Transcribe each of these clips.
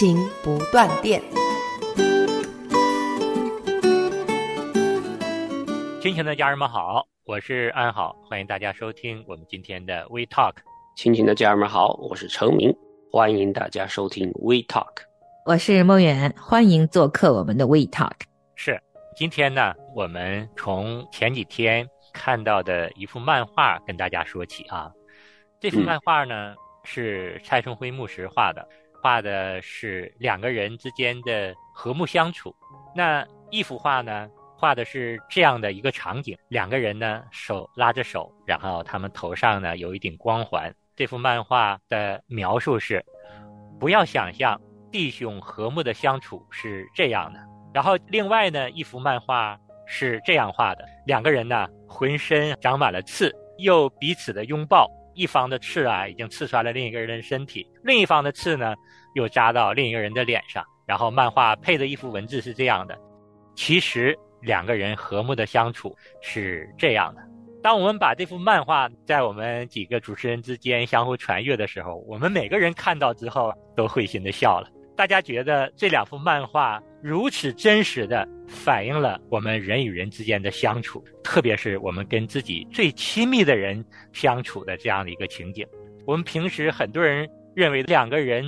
亲情不断电。亲情的家人们好，我是安好，欢迎大家收听我们今天的 We Talk。亲情的家人们好，我是程明，欢迎大家收听 We Talk。我是梦远，欢迎做客我们的 We Talk。是，今天呢，我们从前几天看到的一幅漫画跟大家说起啊。这幅漫画呢、是蔡春辉牧师画的，画的是两个人之间的和睦相处。那一幅画呢，画的是这样的一个场景：两个人呢手拉着手，然后他们头上呢有一顶光环。这幅漫画的描述是：不要想象弟兄和睦的相处是这样的。然后另外呢，一幅漫画是这样画的：两个人呢浑身长满了刺，又彼此的拥抱。一方的刺啊已经刺穿了另一个人的身体，另一方的刺呢又扎到另一个人的脸上。然后漫画配的一幅文字是这样的：其实两个人和睦的相处是这样的。当我们把这幅漫画在我们几个主持人之间相互传阅的时候，我们每个人看到之后都会心的笑了。大家觉得这两幅漫画如此真实的反映了我们人与人之间的相处，特别是我们跟自己最亲密的人相处的这样的一个情景。我们平时很多人认为两个人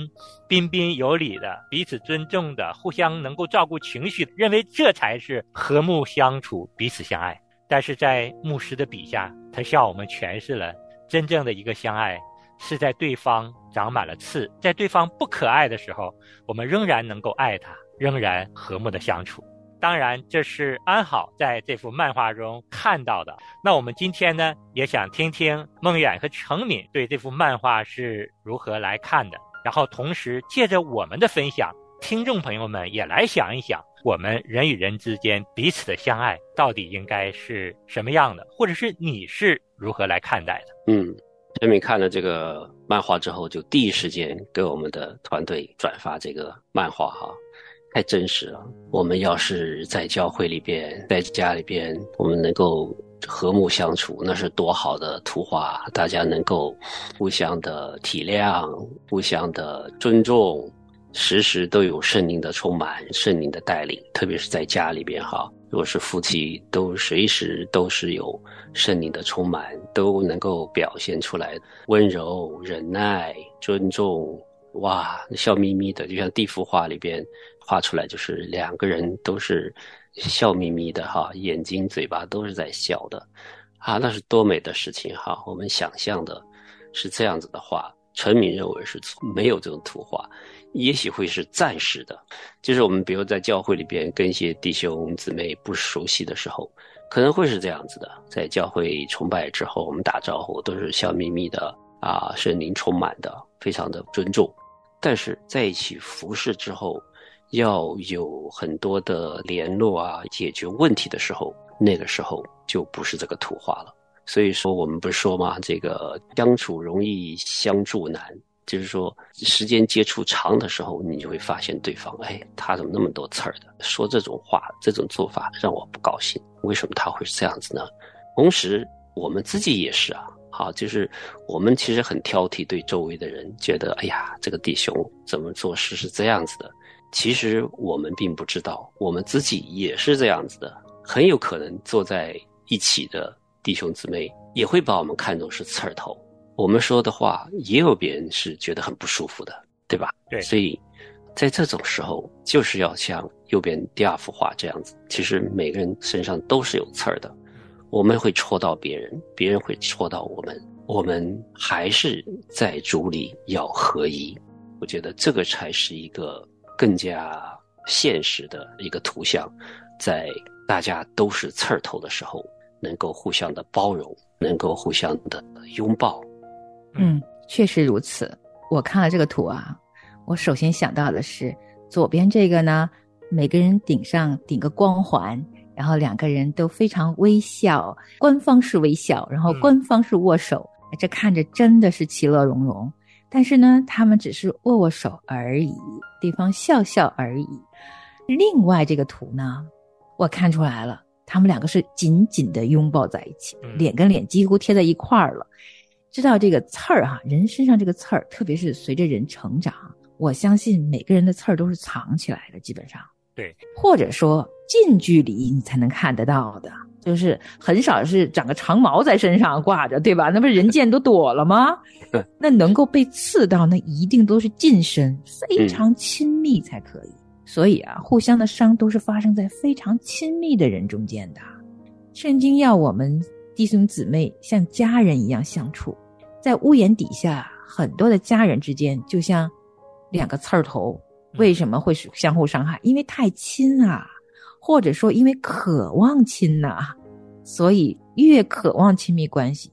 彬彬有礼的、彼此尊重的、互相能够照顾情绪，认为这才是和睦相处、彼此相爱。但是在牧师的笔下，他向我们诠释了真正的一个相爱，是在对方长满了刺，在对方不可爱的时候，我们仍然能够爱他，仍然和睦的相处。当然，这是安好在这幅漫画中看到的。那我们今天呢，也想听听孟远和程敏对这幅漫画是如何来看的，然后同时借着我们的分享，听众朋友们也来想一想，我们人与人之间彼此的相爱到底应该是什么样的，或者是你是如何来看待的？嗯，陈敏看了这个漫画之后，就第一时间给我们的团队转发这个漫画哈，太真实了。我们要是在教会里边，在家里边，我们能够和睦相处，那是多好的图画！大家能够互相的体谅，互相的尊重，时时都有圣灵的充满，圣灵的带领，特别是在家里边哈。若是夫妻，都随时都是有圣灵的充满，都能够表现出来温柔、忍耐、尊重。哇，笑眯眯的，就像地幅画里边画出来，就是两个人都是笑眯眯的哈，眼睛、嘴巴都是在笑的，啊，那是多美的事情哈！我们想象的是这样子的话，陈敏认为是没有这种图画，也许会是暂时的，就是我们比如在教会里边跟一些弟兄姊妹不熟悉的时候，可能会是这样子的，在教会崇拜之后，我们打招呼都是笑眯眯的啊，圣灵充满的，非常的尊重。但是在一起服侍之后，要有很多的联络啊，解决问题的时候，那个时候就不是这个图画了。所以说，我们不是说嘛，这个相处容易相处难，就是说时间接触长的时候，你就会发现对方，哎，他怎么那么多刺儿的？说这种话，这种做法让我不高兴。为什么他会是这样子呢？同时，我们自己也是啊。好，就是我们其实很挑剔，对周围的人觉得，哎呀，这个弟兄怎么做事是这样子的。其实我们并不知道，我们自己也是这样子的。很有可能坐在一起的弟兄姊妹也会把我们看作是刺儿头。我们说的话，也有别人是觉得很不舒服的，对吧？对。所以，在这种时候，就是要像右边第二幅画这样子，其实每个人身上都是有刺儿的。我们会戳到别人，别人会戳到我们，我们还是在主里要合一。我觉得这个才是一个更加现实的一个图像，在大家都是刺儿头的时候，能够互相的包容，能够互相的拥抱。嗯，确实如此。我看了这个图啊，我首先想到的是左边这个呢，每个人顶上顶个光环，然后两个人都非常微笑，官方是微笑，然后官方是握手，这看着真的是其乐融融。但是呢，他们只是握握手而已，对方笑笑而已。另外这个图呢，我看出来了，他们两个是紧紧的拥抱在一起，脸跟脸几乎贴在一块儿了。知道这个刺儿哈，人身上这个刺儿，特别是随着人成长，我相信每个人的刺儿都是藏起来的，基本上对，或者说近距离你才能看得到的。就是很少是长个长毛在身上挂着，对吧？那不是人见都躲了吗？那能够被刺到，那一定都是近身，非常亲密才可以。所以啊，互相的伤都是发生在非常亲密的人中间的。圣经要我们弟兄姊妹像家人一样相处，在屋檐底下，很多的家人之间就像两个刺儿头，为什么会相互伤害？因为太亲啊。或者说，因为渴望亲呐，所以越渴望亲密关系，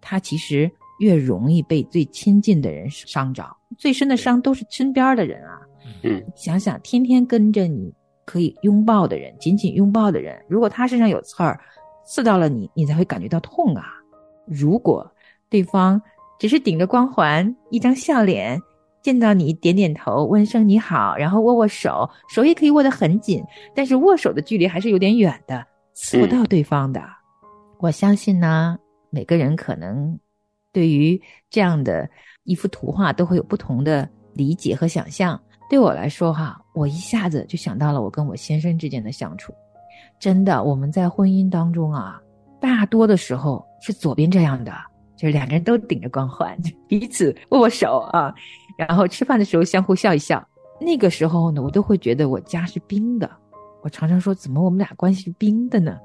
他其实越容易被最亲近的人伤着。最深的伤都是身边的人啊。嗯，想想天天跟着你可以拥抱的人，紧紧拥抱的人，如果他身上有刺儿，刺到了你，你才会感觉到痛啊。如果对方只是顶着光环，一张笑脸。见到你点点头，问声你好，然后握握手，手也可以握得很紧，但是握手的距离还是有点远的，刺不到对方的。我相信呢，每个人可能对于这样的一幅图画都会有不同的理解和想象。对我来说，哈，我一下子就想到了我跟我先生之间的相处。真的，我们在婚姻当中啊，大多的时候是左边这样的，就是两个人都顶着光环，彼此握握手啊。然后吃饭的时候相互笑一笑，那个时候呢，我都会觉得我家是冰的。我常常说，怎么我们俩关系是冰的呢？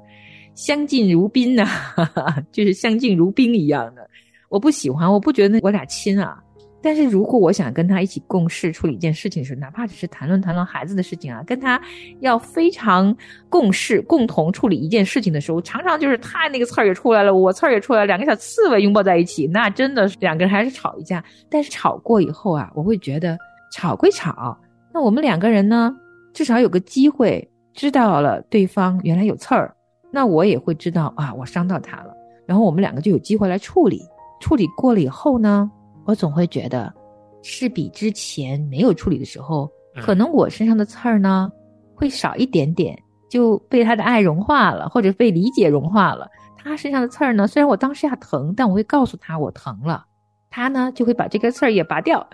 相敬如宾呐，就是相敬如宾一样的。我不喜欢，我不觉得我俩亲啊。但是如果我想跟他一起共事处理一件事情的时候，哪怕只是谈论谈论孩子的事情啊，跟他要非常共事、共同处理一件事情的时候，常常就是他那个刺儿也出来了，我刺儿也出来了，两个小刺猬拥抱在一起，那真的是两个人还是吵一架。但是吵过以后啊，我会觉得吵归吵，那我们两个人呢，至少有个机会知道了对方原来有刺儿，那我也会知道啊，我伤到他了，然后我们两个就有机会来处理。处理过了以后呢？我总会觉得，是比之前没有处理的时候，可能我身上的刺儿呢会少一点点，就被他的爱融化了，或者被理解融化了。他身上的刺儿呢，虽然我当时下疼，但我会告诉他我疼了，他呢就会把这个刺儿也拔掉。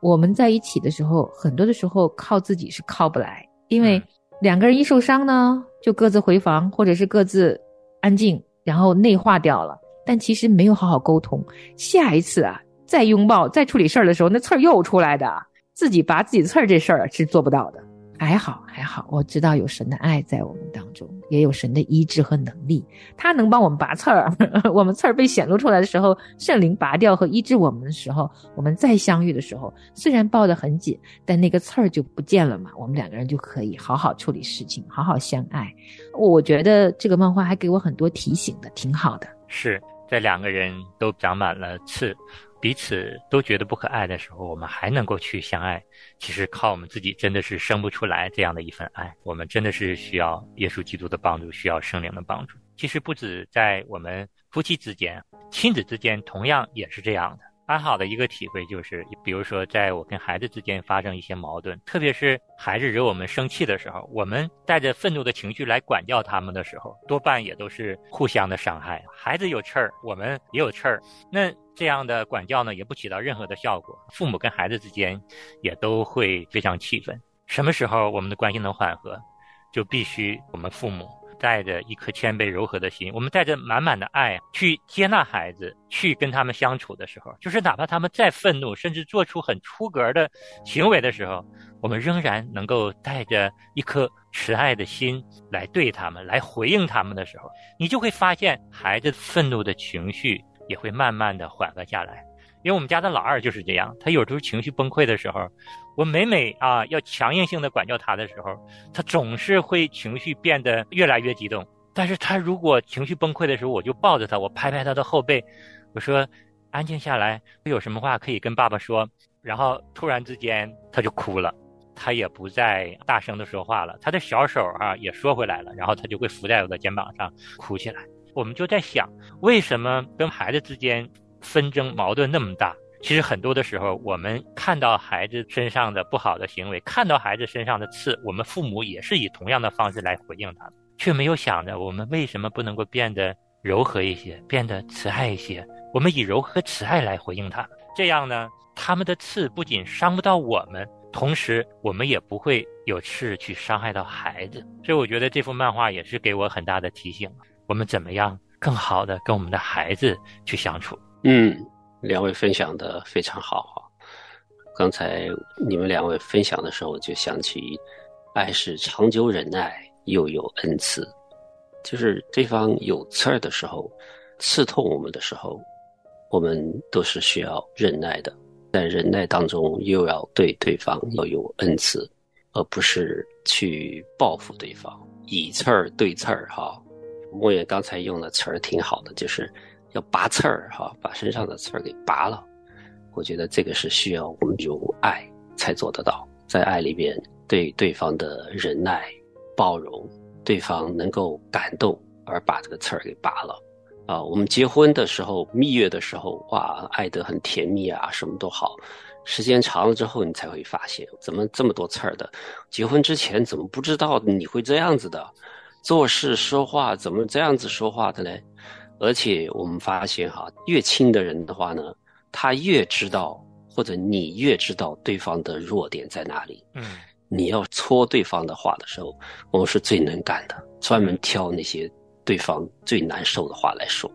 我们在一起的时候，很多的时候靠自己是靠不来，因为两个人一受伤呢，就各自回房，或者是各自安静，然后内化掉了。但其实没有好好沟通，下一次啊。再拥抱、再处理事儿的时候，那刺儿又出来的。自己拔自己刺儿这事儿是做不到的。还好，还好，我知道有神的爱在我们当中，也有神的医治和能力，他能帮我们拔刺儿。我们刺儿被显露出来的时候，圣灵拔掉和医治我们的时候，我们再相遇的时候，虽然抱得很紧，但那个刺儿就不见了嘛。我们两个人就可以好好处理事情，好好相爱。我觉得这个漫画还给我很多提醒的，挺好的。是这两个人都长满了刺。彼此都觉得不可爱的时候，我们还能够去相爱，其实靠我们自己真的是生不出来这样的一份爱。我们真的是需要耶稣基督的帮助，需要圣灵的帮助。其实不止在我们夫妻之间，亲子之间同样也是这样的。安好的一个体会就是，比如说，在我跟孩子之间发生一些矛盾，特别是孩子惹我们生气的时候，我们带着愤怒的情绪来管教他们的时候，多半也都是互相的伤害。孩子有刺儿，我们也有刺儿，那这样的管教呢，也不起到任何的效果。父母跟孩子之间也都会非常气愤。什么时候我们的关系能缓和，就必须我们父母。带着一颗谦卑柔和的心，我们带着满满的爱去接纳孩子，去跟他们相处的时候，就是哪怕他们再愤怒，甚至做出很出格的行为的时候，我们仍然能够带着一颗慈爱的心来对他们，来回应他们的时候，你就会发现孩子愤怒的情绪也会慢慢的缓和下来。因为我们家的老二就是这样，他有时候情绪崩溃的时候，我每每啊要强硬性的管教他的时候，他总是会情绪变得越来越激动。但是他如果情绪崩溃的时候，我就抱着他，我拍拍他的后背，我说：“安静下来，有什么话可以跟爸爸说。”然后突然之间他就哭了，他也不再大声的说话了，他的小手啊也缩回来了，然后他就会伏在我的肩膀上哭起来。我们就在想，为什么跟孩子之间纷争矛盾那么大？其实很多的时候，我们看到孩子身上的不好的行为，看到孩子身上的刺，我们父母也是以同样的方式来回应他，却没有想着我们为什么不能够变得柔和一些，变得慈爱一些？我们以柔和慈爱来回应他，这样呢，他们的刺不仅伤不到我们，同时我们也不会有刺去伤害到孩子。所以我觉得这幅漫画也是给我很大的提醒：我们怎么样更好的跟我们的孩子去相处？嗯。两位分享的非常好哈，刚才你们两位分享的时候，就想起，爱是长久忍耐，又有恩赐，就是对方有刺儿的时候，刺痛我们的时候，我们都是需要忍耐的，在忍耐当中又要对对方要有恩赐，而不是去报复对方，以刺儿对刺儿哈。莫言刚才用的词儿挺好的，就是。要拔刺儿哈，把身上的刺儿给拔了。我觉得这个是需要我们用爱才做得到，在爱里边对对方的忍耐、包容，对方能够感动而把这个刺儿给拔了。啊，我们结婚的时候、蜜月的时候，哇，爱得很甜蜜啊，什么都好。时间长了之后，你才会发现怎么这么多刺儿的。结婚之前怎么不知道你会这样子的？做事说话怎么这样子说话的嘞？而且我们发现哈，越亲的人的话呢，他越知道，或者你越知道对方的弱点在哪里。嗯，你要戳对方的话的时候，我们是最能干的，专门挑那些对方最难受的话来说。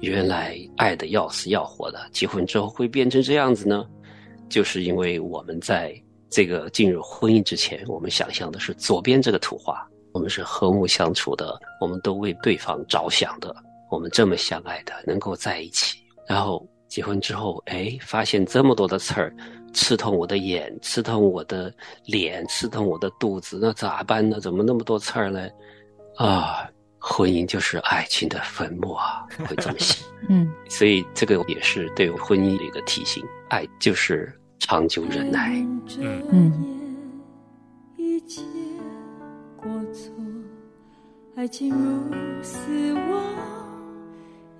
原来爱的要死要活的，结婚之后会变成这样子呢？就是因为我们在这个进入婚姻之前，我们想象的是左边这个图画，我们是和睦相处的，我们都为对方着想的。我们这么相爱的，能够在一起，然后结婚之后，哎，发现这么多的刺儿，刺痛我的眼，刺痛我的脸，刺痛我的肚子，那咋办呢？怎么那么多刺儿呢？啊，婚姻就是爱情的坟墓啊，会这么想。嗯，所以这个也是对婚姻的一个提醒，爱就是长久忍耐。嗯嗯。爱情如死亡。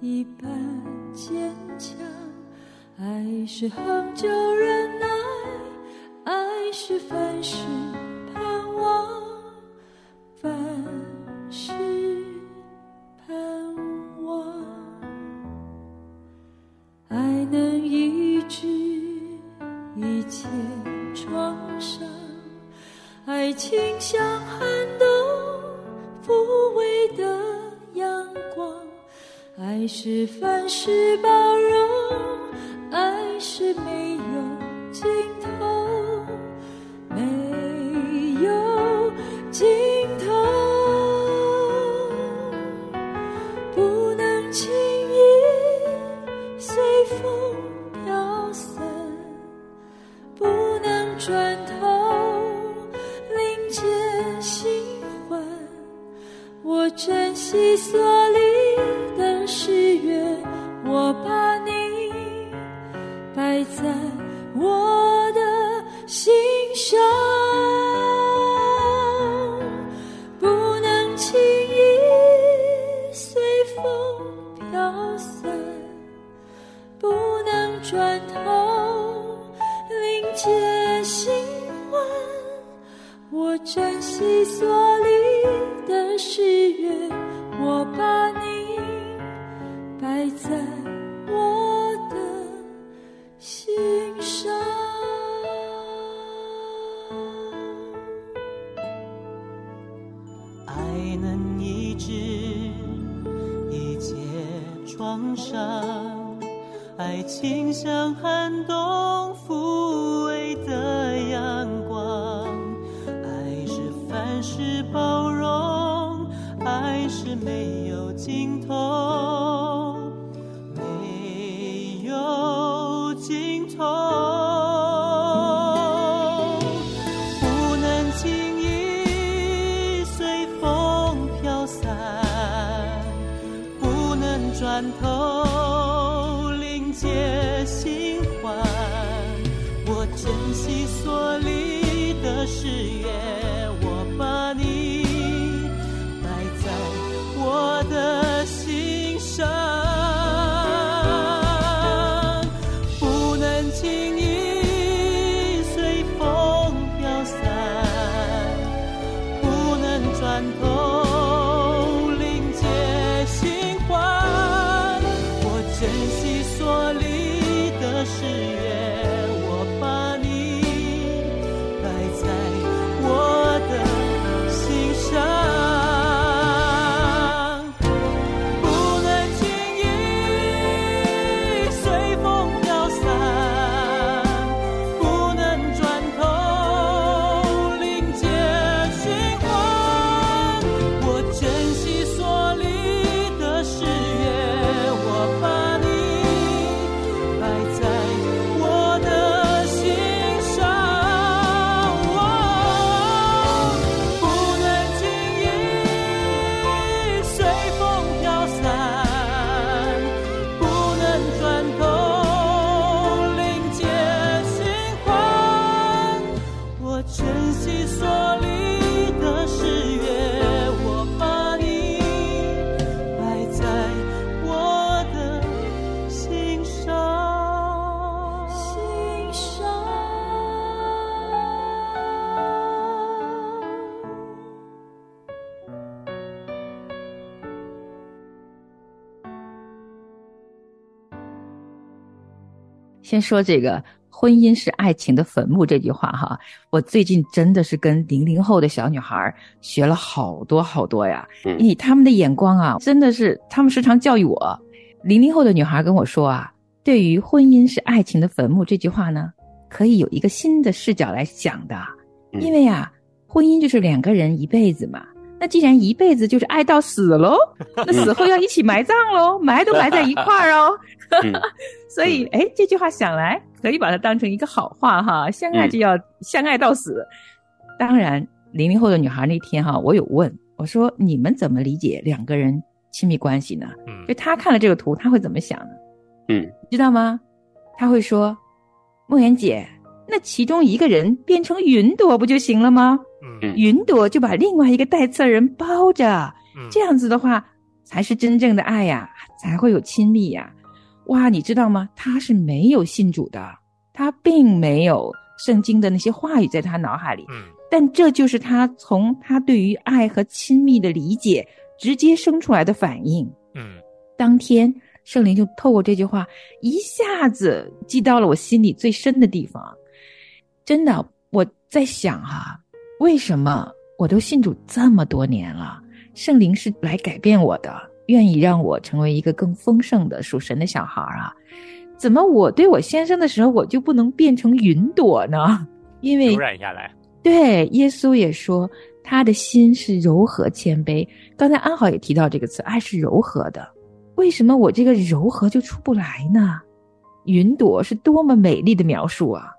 一般坚强，爱是恒久忍耐，爱是凡事盼望，我的心上，不能轻易随风飘散，不能转头另结新欢。我珍惜所立情像寒冬抚慰的阳光，爱是凡事包容，爱是没有尽头。先说这个“婚姻是爱情的坟墓”这句话哈，我最近真的是跟零零后的小女孩学了好多好多呀。嗯以他们的眼光啊，真的是他们时常教育我。零零后的女孩跟我说啊，对于“婚姻是爱情的坟墓”这句话呢，可以有一个新的视角来想的，嗯因为啊，婚姻就是两个人一辈子嘛。那既然一辈子就是爱到死喽，那死后要一起埋葬喽，埋都埋在一块儿哦。嗯 所以，哎，这句话想来可以把它当成一个好话哈，相爱就要相爱到死。当然，零零后的女孩那天哈，我有问我说：“你们怎么理解两个人亲密关系呢？”嗯就她看了这个图，她会怎么想呢？嗯你知道吗？她会说：“梦妍姐，那其中一个人变成云朵不就行了吗？嗯云朵就把另外一个带刺的人包着，嗯这样子的话才是真正的爱呀，才会有亲密呀。哇，你知道吗？他是没有信主的，他并没有圣经的那些话语在他脑海里，嗯但这就是他从他对于爱和亲密的理解直接生出来的反应。嗯当天圣灵就透过这句话，一下子击到了我心里最深的地方。真的，我在想哈、为什么我都信主这么多年了，圣灵是来改变我的，愿意让我成为一个更丰盛的属神的小孩儿啊？怎么我对我先生的时候，我就不能变成云朵呢？因为柔软下来，对，耶稣也说他的心是柔和谦卑。刚才安好也提到这个词，爱是柔和的。为什么我这个柔和就出不来呢？云朵是多么美丽的描述啊！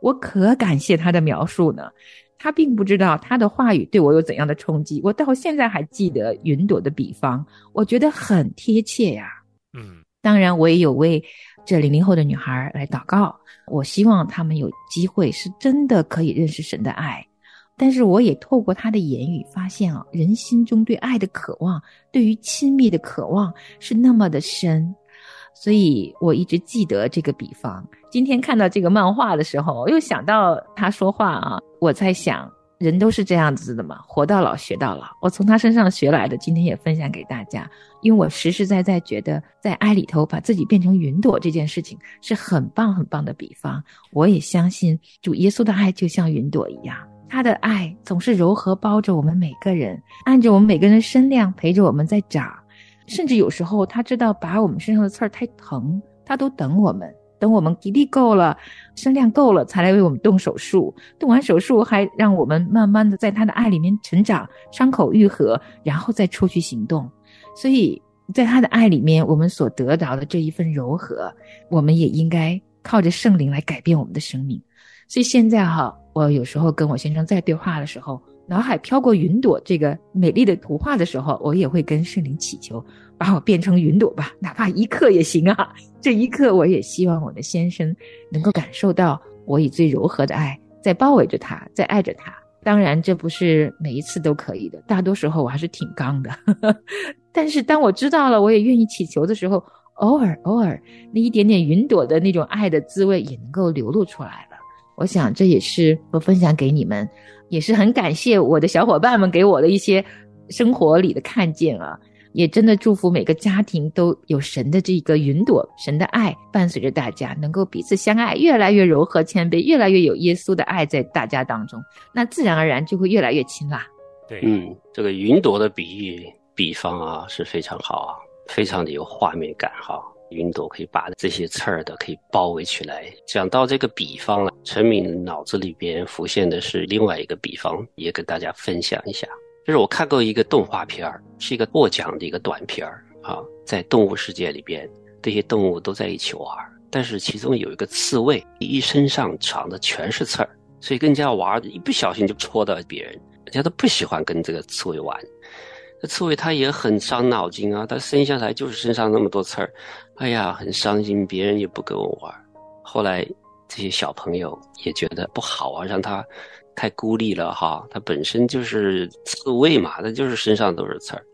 我可感谢他的描述呢。他并不知道他的话语对我有怎样的冲击，我到现在还记得云朵的比方，我觉得很贴切呀。嗯当然，我也有为这零零后的女孩来祷告，我希望他们有机会是真的可以认识神的爱。但是，我也透过他的言语发现啊，人心中对爱的渴望，对于亲密的渴望是那么的深，所以我一直记得这个比方。今天看到这个漫画的时候，我又想到他说话啊，我在想，人都是这样子的嘛，活到老学到老。我从他身上学来的，今天也分享给大家。因为我实实在在觉得，在爱里头把自己变成云朵这件事情是很棒很棒的比方。我也相信主耶稣的爱就像云朵一样，他的爱总是柔和包着我们每个人，按着我们每个人的身量陪着我们在长。甚至有时候他知道拔我们身上的刺儿太疼，他都等我们，等我们体力够了、身量够了，才来为我们动手术。动完手术还让我们慢慢的在他的爱里面成长，伤口愈合，然后再出去行动。所以在他的爱里面，我们所得到的这一份柔和，我们也应该靠着圣灵来改变我们的生命。所以现在哈，我有时候跟我先生在对话的时候，脑海飘过云朵这个美丽的图画的时候，我也会跟圣灵祈求，把我变成云朵吧，哪怕一刻也行啊。这一刻，我也希望我的先生能够感受到我以最柔和的爱在包围着他，在爱着他。当然，这不是每一次都可以的，大多时候我还是挺刚的。但是当我知道了，我也愿意祈求的时候，偶尔偶尔那一点点云朵的那种爱的滋味也能够流露出来。我想这也是我分享给你们，也是很感谢我的小伙伴们给我的一些生活里的看见啊。也真的祝福每个家庭都有神的这个云朵，神的爱伴随着大家，能够彼此相爱，越来越柔和谦卑，越来越有耶稣的爱在大家当中，那自然而然就会越来越亲啦。对，嗯，这个云朵的比喻比方啊是非常好啊，非常的有画面感哈。云朵可以把这些刺儿的可以包围起来。讲到这个比方了，陈敏脑子里边浮现的是另外一个比方，也跟大家分享一下。就是我看过一个动画片儿，是一个获奖的一个短片儿啊，在动物世界里边，这些动物都在一起玩，但是其中有一个刺猬，一身上长的全是刺儿，所以跟人家玩，一不小心就戳到别人，人家都不喜欢跟这个刺猬玩。那刺猬它也很伤脑筋啊，它生下来就是身上那么多刺儿，哎呀，很伤心，别人也不跟我玩。后来这些小朋友也觉得不好啊，让它。太孤立了哈，它本身就是刺猬嘛，它就是身上都是刺儿。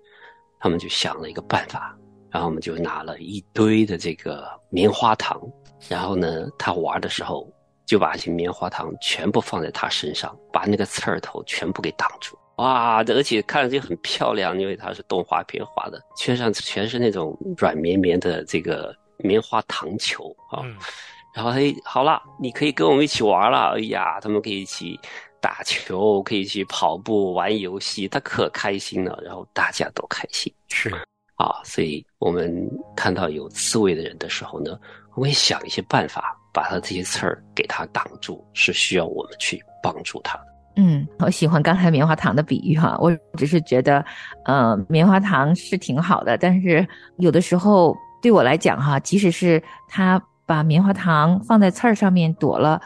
他们就想了一个办法，然后我们就拿了一堆的这个棉花糖，然后呢，他玩的时候就把这些棉花糖全部放在他身上，把那个刺儿头全部给挡住。哇，而且看上去很漂亮，因为它是动画片画的，圈上全是那种软绵绵的这个棉花糖球啊。然后嘿，好了，你可以跟我们一起玩了。哎呀，他们可以一起。打球可以去跑步玩游戏，他可开心了，然后大家都开心。是啊，所以我们看到有刺猬的人的时候呢，我会想一些办法，把他这些刺儿给他挡住，是需要我们去帮助他的。嗯，我喜欢刚才棉花糖的比喻哈，我只是觉得，呃，棉花糖是挺好的，但是有的时候对我来讲哈，即使是他把棉花糖放在刺儿上面躲了。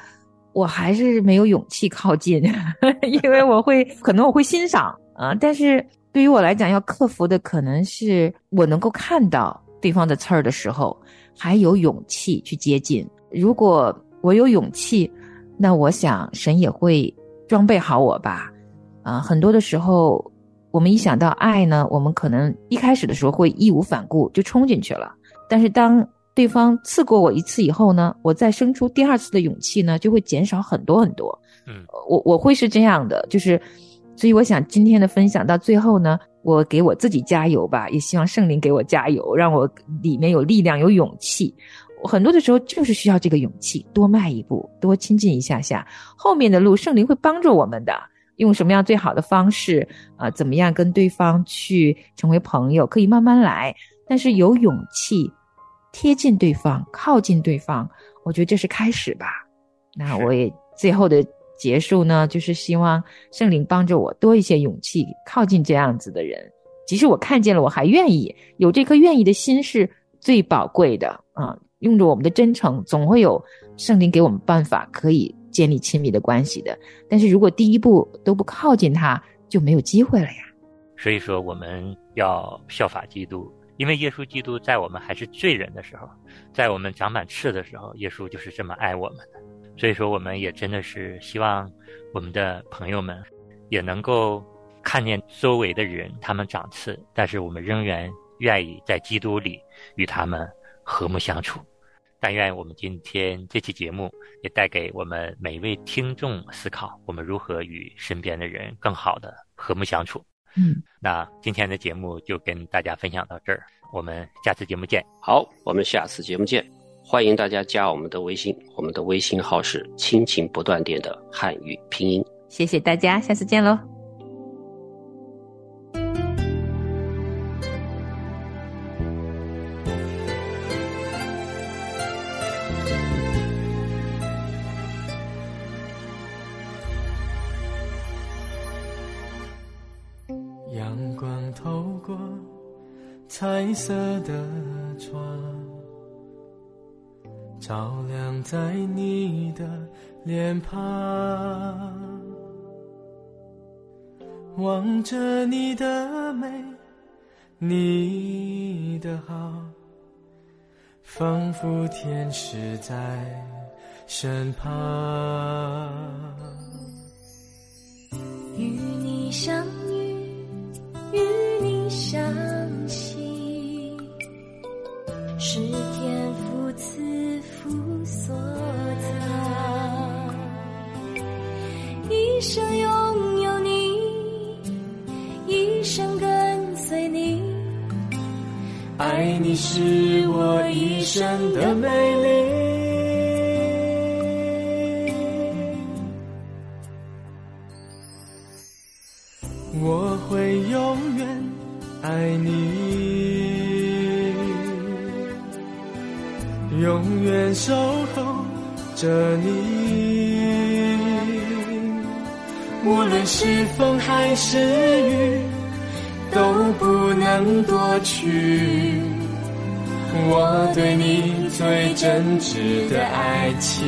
我还是没有勇气靠近，因为我会可能我会欣赏啊，但是对于我来讲，要克服的可能是我能够看到对方的刺儿的时候，还有勇气去接近。如果我有勇气，那我想神也会装备好我吧。啊，很多的时候，我们一想到爱呢，我们可能一开始的时候会义无反顾就冲进去了，但是当对方刺过我一次以后呢，我再生出第二次的勇气呢，就会减少很多很多。嗯，我我会是这样的，就是，所以我想今天的分享到最后呢，我给我自己加油吧，也希望圣灵给我加油，让我里面有力量、有勇气。我很多的时候就是需要这个勇气，多迈一步，多亲近一下下，后面的路圣灵会帮助我们的。用什么样最好的方式啊？怎么样跟对方去成为朋友？可以慢慢来，但是有勇气。贴近对方，靠近对方，我觉得这是开始吧。那我也最后的结束呢，就是希望圣灵帮着我多一些勇气，靠近这样子的人。即使我看见了，我还愿意有这颗愿意的心，是最宝贵的啊！用着我们的真诚，总会有圣灵给我们办法，可以建立亲密的关系的。但是如果第一步都不靠近他，就没有机会了呀。所以说，我们要效法基督。因为耶稣基督在我们还是罪人的时候，在我们长满刺的时候，耶稣就是这么爱我们的。所以说，我们也真的是希望我们的朋友们也能够看见周围的人他们长刺，但是我们仍然愿意在基督里与他们和睦相处。但愿我们今天这期节目也带给我们每一位听众思考：我们如何与身边的人更好的和睦相处。嗯，那今天的节目就跟大家分享到这儿，我们下次节目见。好，我们下次节目见。欢迎大家加我们的微信，我们的微信号是“亲情不断电”的汉语拼音。谢谢大家，下次见喽。彩色的窗，照亮在你的脸庞。望着你的美，你的好，仿佛天使在身旁。与你相遇，与你相，是天父赐福所藏。一生拥有你，一生跟随你，爱你是我一生的美丽。永远守候着你。无论是风还是雨，都不能夺去我对你最真挚的爱情。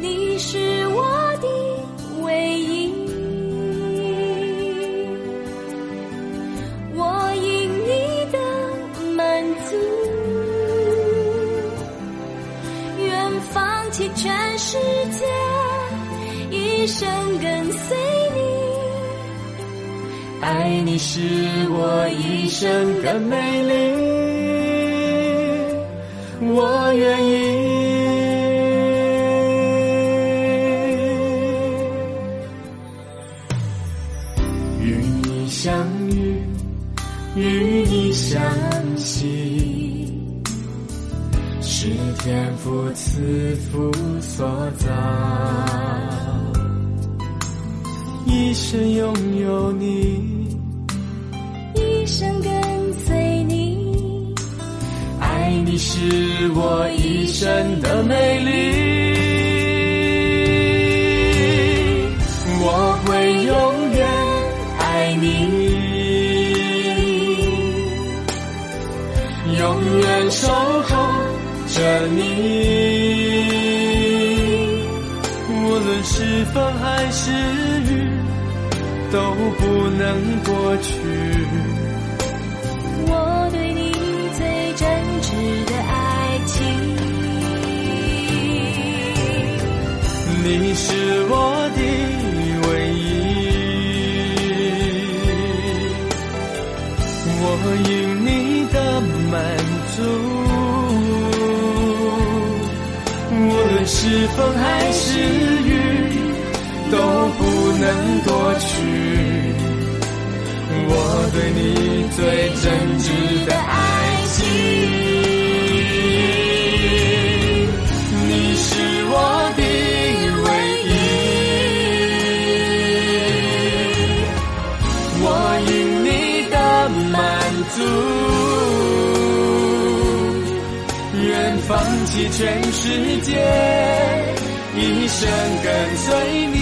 你是我生跟随你。爱你是我一生的美丽，我愿意与你相遇，与你相惜，是天父赐福所造。一生拥有你，一生跟随你，爱你是我一生的美丽。我会永远爱你，永远守候着你。无论是风还是雨，都不能过去我对你最真挚的爱情。你是我的唯一，我因你的满足。无论是风还是，能夺去我对你最真挚的爱情。你是我的唯一，我因你的满足，愿放弃全世界，一生跟随你。